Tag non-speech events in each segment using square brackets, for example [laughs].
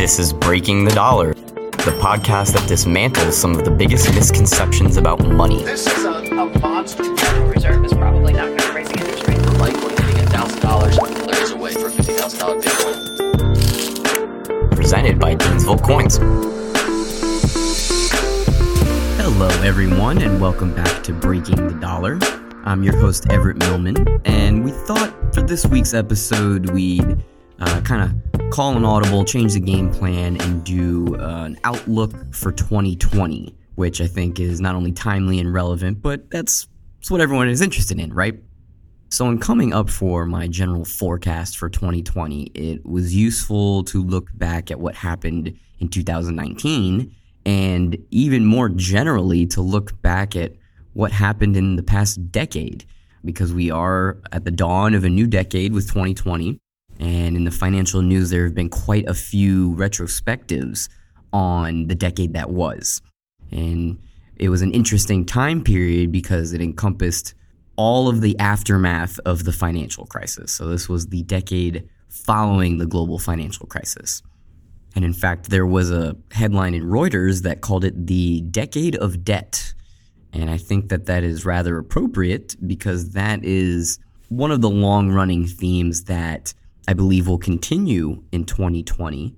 This is Breaking the Dollar, the podcast that dismantles some of the biggest misconceptions about money. This is a, a monster. Federal Reserve is probably not going to raise the interest rate. likely to get thousand dollars clears away for fifty thousand dollar Bitcoin. Presented by Gainesville Coins. Hello, everyone, and welcome back to Breaking the Dollar. I'm your host, Everett Millman, and we thought for this week's episode we'd uh, kind of call an audible, change the game plan, and do uh, an outlook for 2020, which I think is not only timely and relevant, but that's, that's what everyone is interested in, right? So, in coming up for my general forecast for 2020, it was useful to look back at what happened in 2019 and even more generally to look back at what happened in the past decade because we are at the dawn of a new decade with 2020 and in the financial news there have been quite a few retrospectives on the decade that was. And it was an interesting time period because it encompassed all of the aftermath of the financial crisis. So this was the decade following the global financial crisis. And in fact, there was a headline in Reuters that called it the decade of debt. And I think that that is rather appropriate because that is one of the long running themes that I believe will continue in 2020.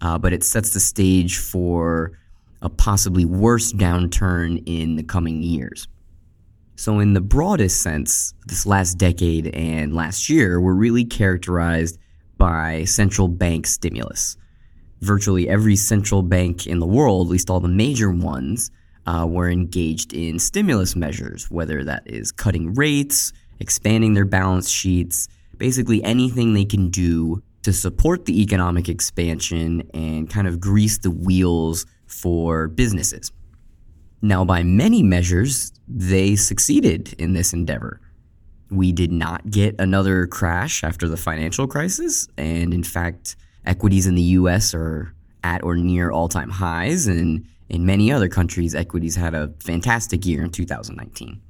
Uh, but it sets the stage for a possibly worse downturn in the coming years. So, in the broadest sense, this last decade and last year were really characterized by central bank stimulus virtually every central bank in the world, at least all the major ones, uh, were engaged in stimulus measures, whether that is cutting rates, expanding their balance sheets, basically anything they can do to support the economic expansion and kind of grease the wheels for businesses. Now, by many measures, they succeeded in this endeavor. We did not get another crash after the financial crisis, and in fact, equities in the US are at or near all time highs, and in many other countries, equities had a fantastic year in 2019.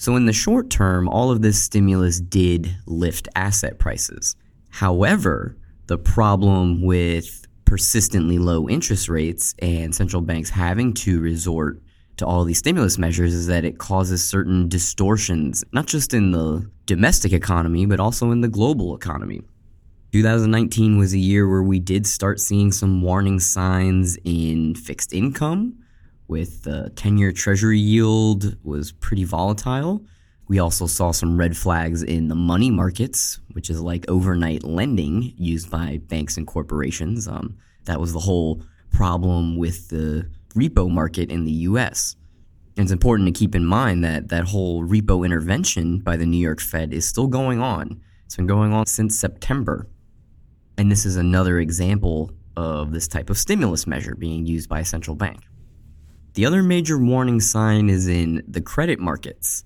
So, in the short term, all of this stimulus did lift asset prices. However, the problem with persistently low interest rates and central banks having to resort to all these stimulus measures is that it causes certain distortions, not just in the domestic economy, but also in the global economy. 2019 was a year where we did start seeing some warning signs in fixed income with the 10-year treasury yield was pretty volatile. We also saw some red flags in the money markets, which is like overnight lending used by banks and corporations. Um, that was the whole problem with the repo market in the US. And it's important to keep in mind that that whole repo intervention by the New York Fed is still going on. It's been going on since September. And this is another example of this type of stimulus measure being used by a central bank. The other major warning sign is in the credit markets.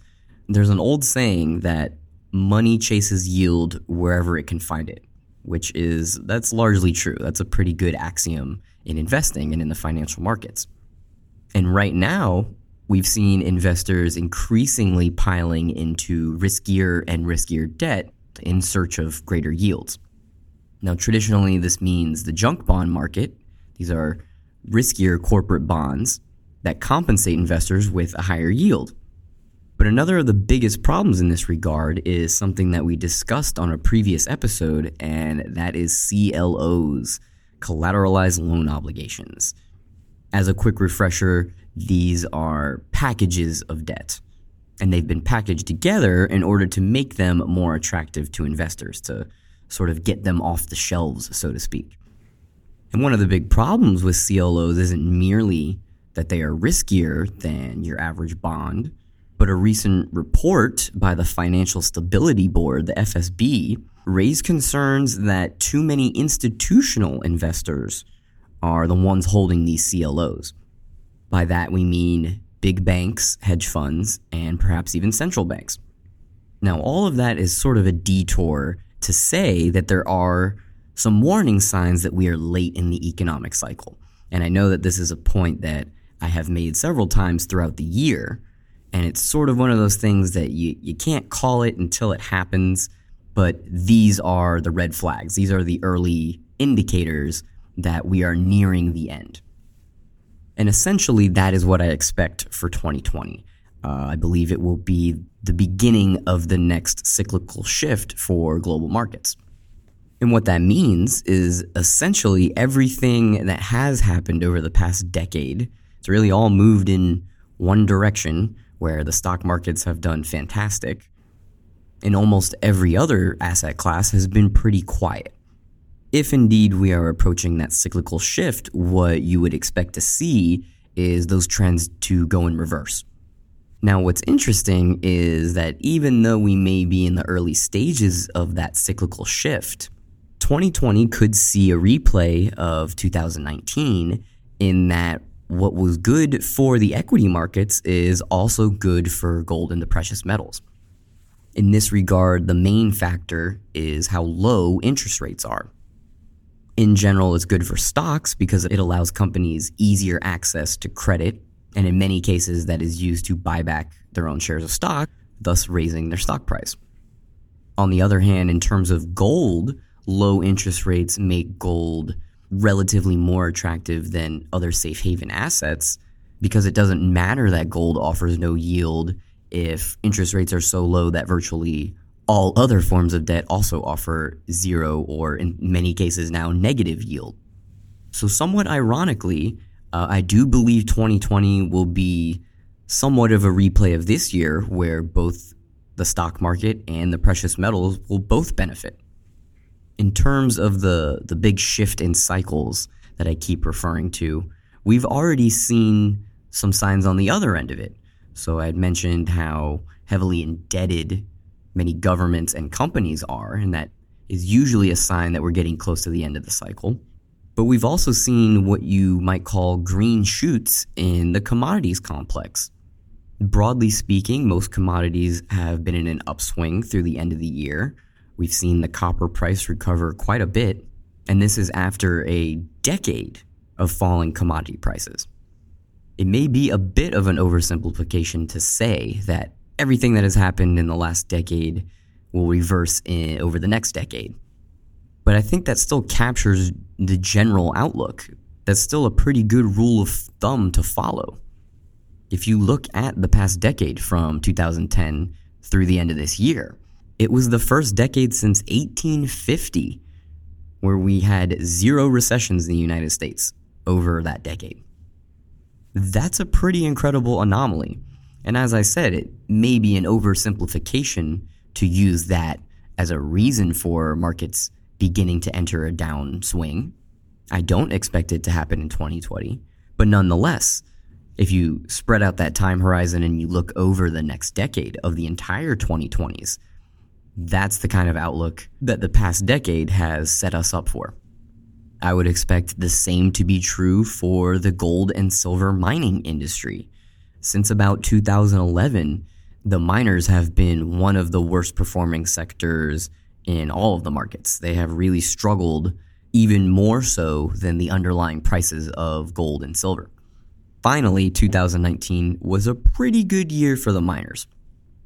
There's an old saying that money chases yield wherever it can find it, which is that's largely true. That's a pretty good axiom in investing and in the financial markets. And right now, we've seen investors increasingly piling into riskier and riskier debt in search of greater yields. Now, traditionally, this means the junk bond market. These are riskier corporate bonds that compensate investors with a higher yield. But another of the biggest problems in this regard is something that we discussed on a previous episode, and that is CLOs, collateralized loan obligations. As a quick refresher, these are packages of debt, and they've been packaged together in order to make them more attractive to investors, to sort of get them off the shelves, so to speak. And one of the big problems with CLOs isn't merely that they are riskier than your average bond, but a recent report by the Financial Stability Board, the FSB, raised concerns that too many institutional investors are the ones holding these CLOs. By that, we mean big banks, hedge funds, and perhaps even central banks. Now, all of that is sort of a detour to say that there are some warning signs that we are late in the economic cycle. And I know that this is a point that I have made several times throughout the year. And it's sort of one of those things that you, you can't call it until it happens, but these are the red flags. These are the early indicators that we are nearing the end. And essentially, that is what I expect for 2020. Uh, I believe it will be the beginning of the next cyclical shift for global markets. And what that means is essentially everything that has happened over the past decade, it's really all moved in one direction where the stock markets have done fantastic. And almost every other asset class has been pretty quiet. If indeed we are approaching that cyclical shift, what you would expect to see is those trends to go in reverse. Now, what's interesting is that even though we may be in the early stages of that cyclical shift, 2020 could see a replay of 2019 in that what was good for the equity markets is also good for gold and the precious metals. In this regard, the main factor is how low interest rates are. In general, it's good for stocks because it allows companies easier access to credit, and in many cases, that is used to buy back their own shares of stock, thus raising their stock price. On the other hand, in terms of gold, low interest rates make gold relatively more attractive than other safe haven assets because it doesn't matter that gold offers no yield if interest rates are so low that virtually all other forms of debt also offer zero or in many cases now negative yield. So, somewhat ironically, uh, I do believe 2020 will be somewhat of a replay of this year where both the stock market and the precious metals will both benefit in terms of the the big shift in cycles that I keep referring to, we've already seen some signs on the other end of it. So I had mentioned how heavily indebted many governments and companies are, and that is usually a sign that we're getting close to the end of the cycle. But we've also seen what you might call green shoots in the commodities complex. Broadly speaking, most commodities have been in an upswing through the end of the year, We've seen the copper price recover quite a bit, and this is after a decade of falling commodity prices. It may be a bit of an oversimplification to say that everything that has happened in the last decade will reverse in, over the next decade. But I think that still captures the general outlook. That's still a pretty good rule of thumb to follow. If you look at the past decade from 2010 through the end of this year, it was the first decade since 1850 where we had zero recessions in the United States over that decade. That's a pretty incredible anomaly. And as I said, it may be an oversimplification to use that as a reason for markets beginning to enter a downswing. I don't expect it to happen in 2020, but nonetheless, if you spread out that time horizon and you look over the next decade of the entire 2020s, that's the kind of outlook that the past decade has set us up for. I would expect the same to be true for the gold and silver mining industry. Since about 2011, the miners have been one of the worst performing sectors in all of the markets. They have really struggled even more so than the underlying prices of gold and silver. Finally, 2019 was a pretty good year for the miners.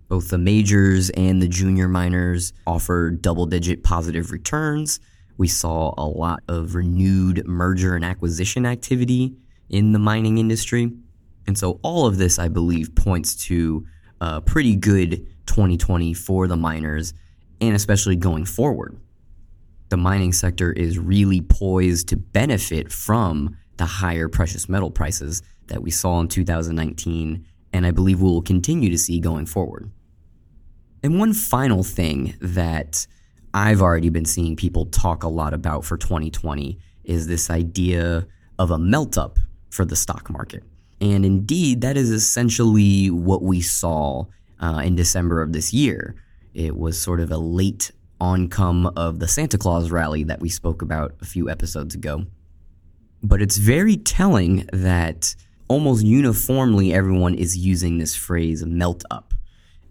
Both the majors and the junior miners offered double digit positive returns. We saw a lot of renewed merger and acquisition activity in the mining industry. And so, all of this, I believe, points to a pretty good 2020 for the miners, and especially going forward. The mining sector is really poised to benefit from the higher precious metal prices that we saw in 2019, and I believe we will continue to see going forward. And one final thing that I've already been seeing people talk a lot about for 2020 is this idea of a melt up for the stock market. And indeed, that is essentially what we saw uh, in December of this year. It was sort of a late oncome of the Santa Claus rally that we spoke about a few episodes ago. But it's very telling that almost uniformly everyone is using this phrase melt up.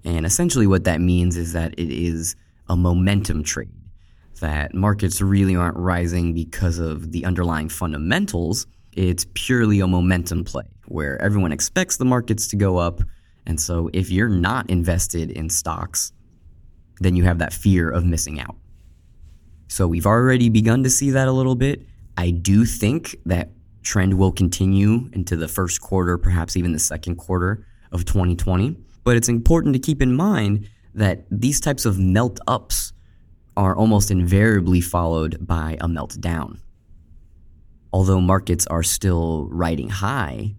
And essentially, what that means is that it is a momentum trade, that markets really aren't rising because of the underlying fundamentals. It's purely a momentum play where everyone expects the markets to go up. And so, if you're not invested in stocks, then you have that fear of missing out. So, we've already begun to see that a little bit. I do think that trend will continue into the first quarter, perhaps even the second quarter of 2020. But it's important to keep in mind that these types of melt ups are almost invariably followed by a meltdown. Although markets are still riding high,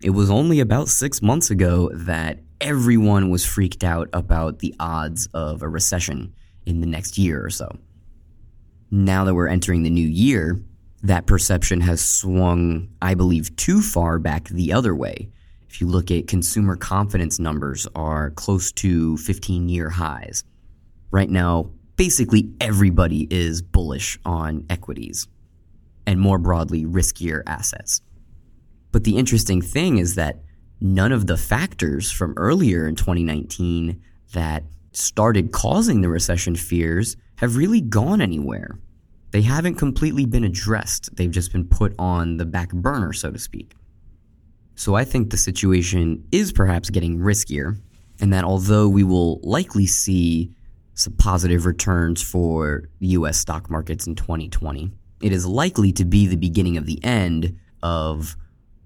it was only about six months ago that everyone was freaked out about the odds of a recession in the next year or so. Now that we're entering the new year, that perception has swung, I believe, too far back the other way. If you look at consumer confidence numbers are close to 15 year highs. Right now, basically everybody is bullish on equities and more broadly riskier assets. But the interesting thing is that none of the factors from earlier in 2019 that started causing the recession fears have really gone anywhere they haven't completely been addressed. They've just been put on the back burner, so to speak. So I think the situation is perhaps getting riskier, and that although we will likely see some positive returns for the US stock markets in 2020, it is likely to be the beginning of the end of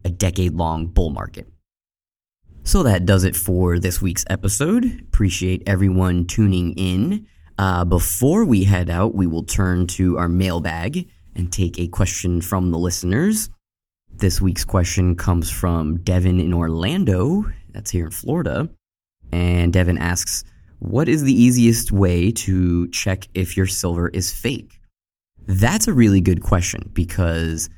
a decade long bull market. So that does it for this week's episode. Appreciate everyone tuning in. Uh, before we head out, we will turn to our mailbag and take a question from the listeners. This week's question comes from Devin in Orlando, that's here in Florida. And Devin asks, What is the easiest way to check if your silver is fake? That's a really good question because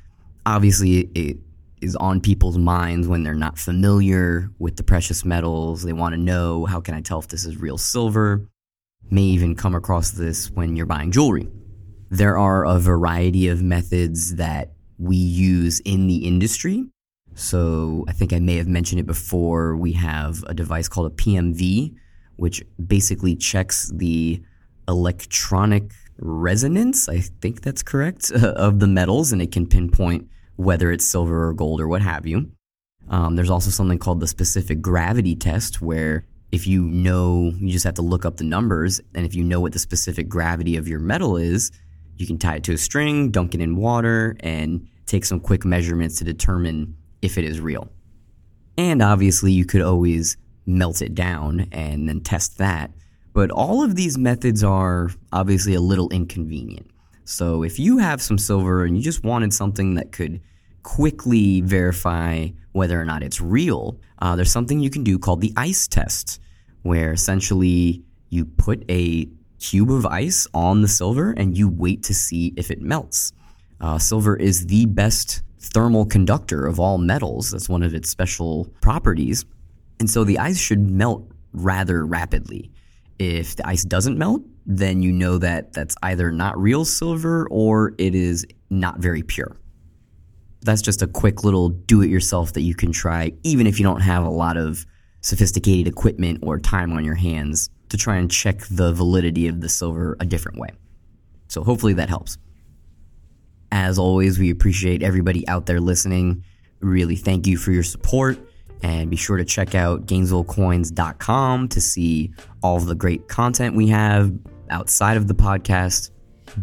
obviously it is on people's minds when they're not familiar with the precious metals. They want to know how can I tell if this is real silver? may even come across this when you're buying jewelry. There are a variety of methods that we use in the industry. So I think I may have mentioned it before. We have a device called a PMV, which basically checks the electronic resonance, I think that's correct, [laughs] of the metals, and it can pinpoint whether it's silver or gold or what have you. Um, there's also something called the specific gravity test, where if you know, you just have to look up the numbers. And if you know what the specific gravity of your metal is, you can tie it to a string, dunk it in water, and take some quick measurements to determine if it is real. And obviously, you could always melt it down and then test that. But all of these methods are obviously a little inconvenient. So if you have some silver and you just wanted something that could quickly verify whether or not it's real, uh, there's something you can do called the ice test, where essentially you put a cube of ice on the silver and you wait to see if it melts. Uh, silver is the best thermal conductor of all metals. That's one of its special properties. And so the ice should melt rather rapidly. If the ice doesn't melt, then you know that that's either not real silver or it is not very pure that's just a quick little do it yourself that you can try, even if you don't have a lot of sophisticated equipment or time on your hands to try and check the validity of the silver a different way. So hopefully that helps. As always, we appreciate everybody out there listening. Really thank you for your support. And be sure to check out GainesvilleCoins.com to see all the great content we have outside of the podcast.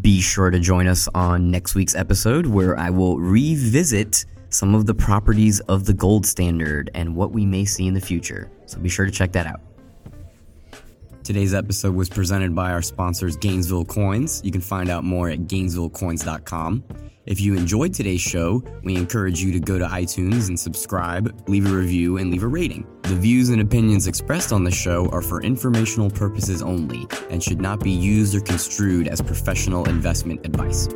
Be sure to join us on next week's episode where I will revisit some of the properties of the gold standard and what we may see in the future. So be sure to check that out. Today's episode was presented by our sponsors, Gainesville Coins. You can find out more at GainesvilleCoins.com. If you enjoyed today's show, we encourage you to go to iTunes and subscribe, leave a review, and leave a rating. The views and opinions expressed on the show are for informational purposes only and should not be used or construed as professional investment advice.